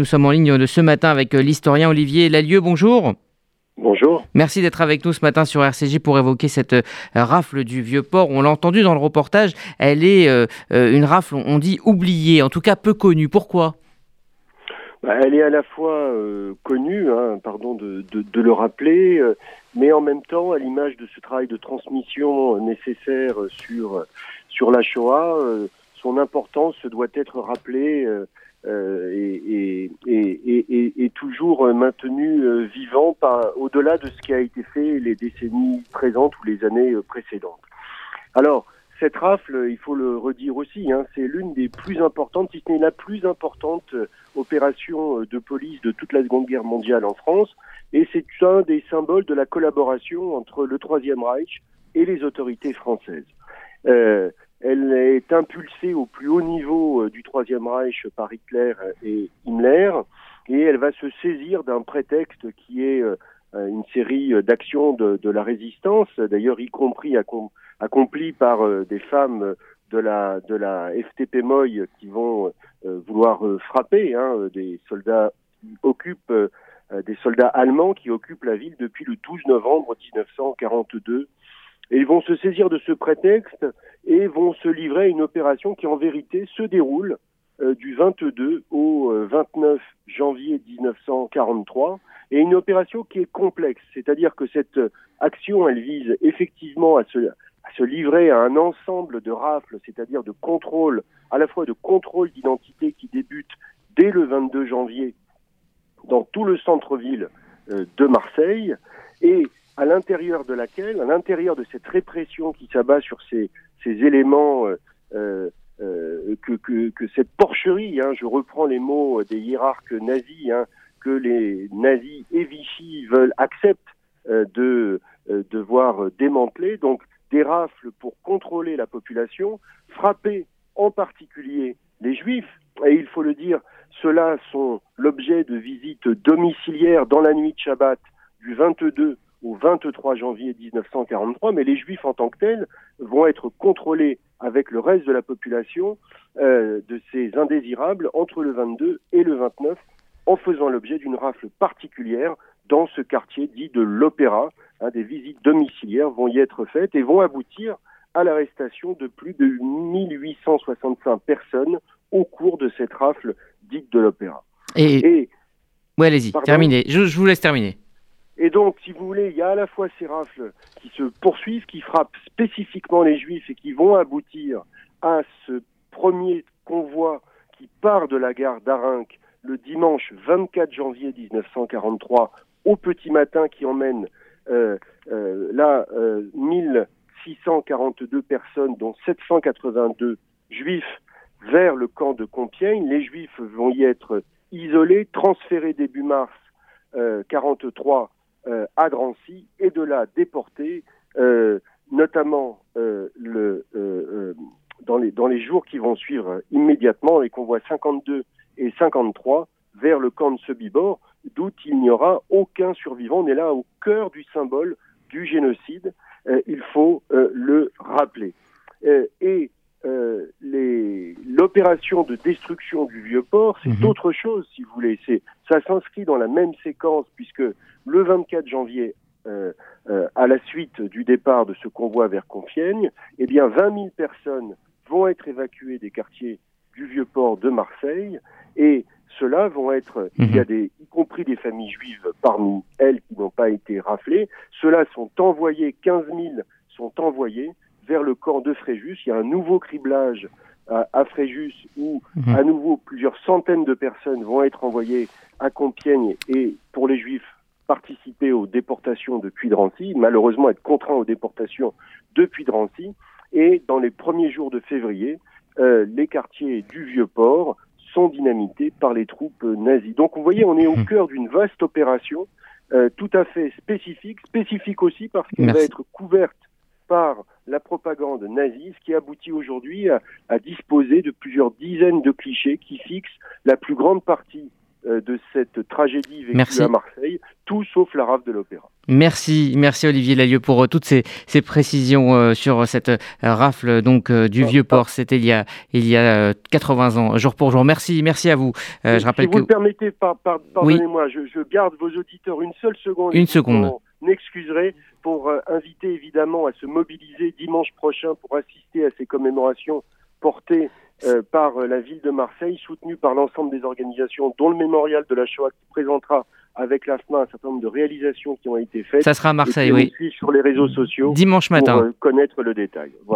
Nous sommes en ligne de ce matin avec euh, l'historien Olivier Lalieu. Bonjour. Bonjour. Merci d'être avec nous ce matin sur RCJ pour évoquer cette euh, rafle du Vieux-Port. On l'a entendu dans le reportage, elle est euh, une rafle, on dit oubliée, en tout cas peu connue. Pourquoi? Bah, Elle est à la fois connue, hein, pardon de, le rappeler, mais en même temps, à l'image de ce travail de transmission nécessaire sur, sur la Shoah, son importance doit être rappelée et, et, toujours maintenu euh, vivant au-delà de ce qui a été fait les décennies présentes ou les années euh, précédentes. Alors, cette rafle, il faut le redire aussi, hein, c'est l'une des plus importantes, si ce n'est la plus importante opération de police de toute la Seconde Guerre mondiale en France, et c'est un des symboles de la collaboration entre le Troisième Reich et les autorités françaises. Euh, elle est impulsée au plus haut niveau euh, du Troisième Reich par Hitler et Himmler, et elle va se saisir d'un prétexte qui est euh, une série d'actions de, la résistance, d'ailleurs y compris accompli par euh, des femmes de la, de la FTP Moy qui vont vouloir frapper hein, des soldats qui occupent des soldats allemands qui occupent la ville depuis le 12 novembre 1942 et ils vont se saisir de ce prétexte et vont se livrer à une opération qui en vérité se déroule euh, du 22 au 29 euh, janvier 1943 et une opération qui est complexe, c'est-à-dire que cette action, elle vise effectivement à se, à se livrer à un ensemble de rafles, c'est-à-dire de contrôle, à la fois de contrôle d'identité qui débute dès le 22 janvier dans tout le centre-ville euh, de Marseille et à l'intérieur de laquelle, à l'intérieur de cette répression qui s'abat sur ces, éléments, euh, euh, euh, que, que, que, cette porcherie, hein, je reprends les mots des hiérarques nazis, hein, que les nazis et Vichy veulent acceptent de devoir démanteler, donc des rafles pour contrôler la population, frapper en particulier les juifs, et il faut le dire, ceux-là sont l'objet de visites domiciliaires dans la nuit de Shabbat du 22 au 23 janvier 1943, mais les Juifs en tant que tels vont être contrôlés avec le reste de la population euh, de ces indésirables entre le 22 et le 29, en faisant l'objet d'une rafle particulière dans ce quartier dit de l'Opéra. Hein, des visites domiciliaires vont y être faites et vont aboutir à l'arrestation de plus de 1865 personnes au cours de cette rafle dite de l'Opéra. Et, Oui, allez-y, terminez. je vous laisse terminer. Et donc, si vous voulez, il y a à la fois ces rafles qui se poursuivent, qui frappent spécifiquement les juifs et qui vont aboutir à ce premier convoi qui part de la gare d'Arinque le dimanche 24 janvier 1943 au petit matin qui emmène euh, euh, là euh, 1642 personnes, dont 782 juifs, vers le camp de Compiègne. Les juifs vont y être isolés, transférés début mars 43 euh, à Drancy et de là déporter, euh, notamment euh, dans, les, jours qui vont suivre immédiatement, les convois 52 et 53 vers le camp de Sebibor, d'où il n'y aura aucun survivant. On est là au cœur du symbole du génocide, il faut le rappeler. et l'opération de destruction du vieux port, c'est mhm. autre chose, si vous voulez. Ça s'inscrit dans la même séquence, puisque le 24 janvier, euh, euh, à la suite du départ de ce convoi vers Compiègne, eh bien, 20 000 personnes vont être évacuées des quartiers du vieux port de Marseille, et ceux-là vont être, il y a mhm. des, y compris des familles juives parmi elles qui n'ont pas été raflées, ceux-là sont envoyés, 15 000 sont envoyés vers le camp de Fréjus. Il y a un nouveau criblage à, Fréjus où mhm. à nouveau plusieurs centaines de personnes vont être envoyées à Compiègne et pour les Juifs participer aux déportations depuis Drancy, malheureusement être contraints aux déportations depuis Drancy. Et dans les premiers jours de février, euh, les quartiers du Vieux-Port sont dynamités par les troupes nazies. Donc vous voyez, on est au mhm. cœur d'une vaste opération euh, tout à fait spécifique, spécifique aussi parce qu'elle va être couverte par la propagande nazie, ce qui aboutit aujourd'hui à, disposer de plusieurs dizaines de clichés qui fixent la plus grande partie euh, de cette tragédie vécue à Marseille, tout sauf la rafle de l'opéra. Merci, merci Olivier Lalieu pour euh, toutes ces, ces précisions euh, sur cette euh, rafle donc du vieux port. C'était il y a il y a 80 ans, jour pour jour. Merci, merci à vous. je rappelle si vous que... me permettez, par, pardonnez-moi, je, je, garde vos auditeurs une seule seconde. Une seconde. M'excuserez pour inviter évidemment à se mobiliser dimanche prochain pour assister à ces commémorations portées par la ville de Marseille, soutenues par l'ensemble des organisations, dont le mémorial de la Shoah qui présentera avec l'AFMA un certain nombre de réalisations qui ont été faites. Ça sera à Marseille, oui. sur les réseaux sociaux. Dimanche matin. Pour euh, connaître le détail.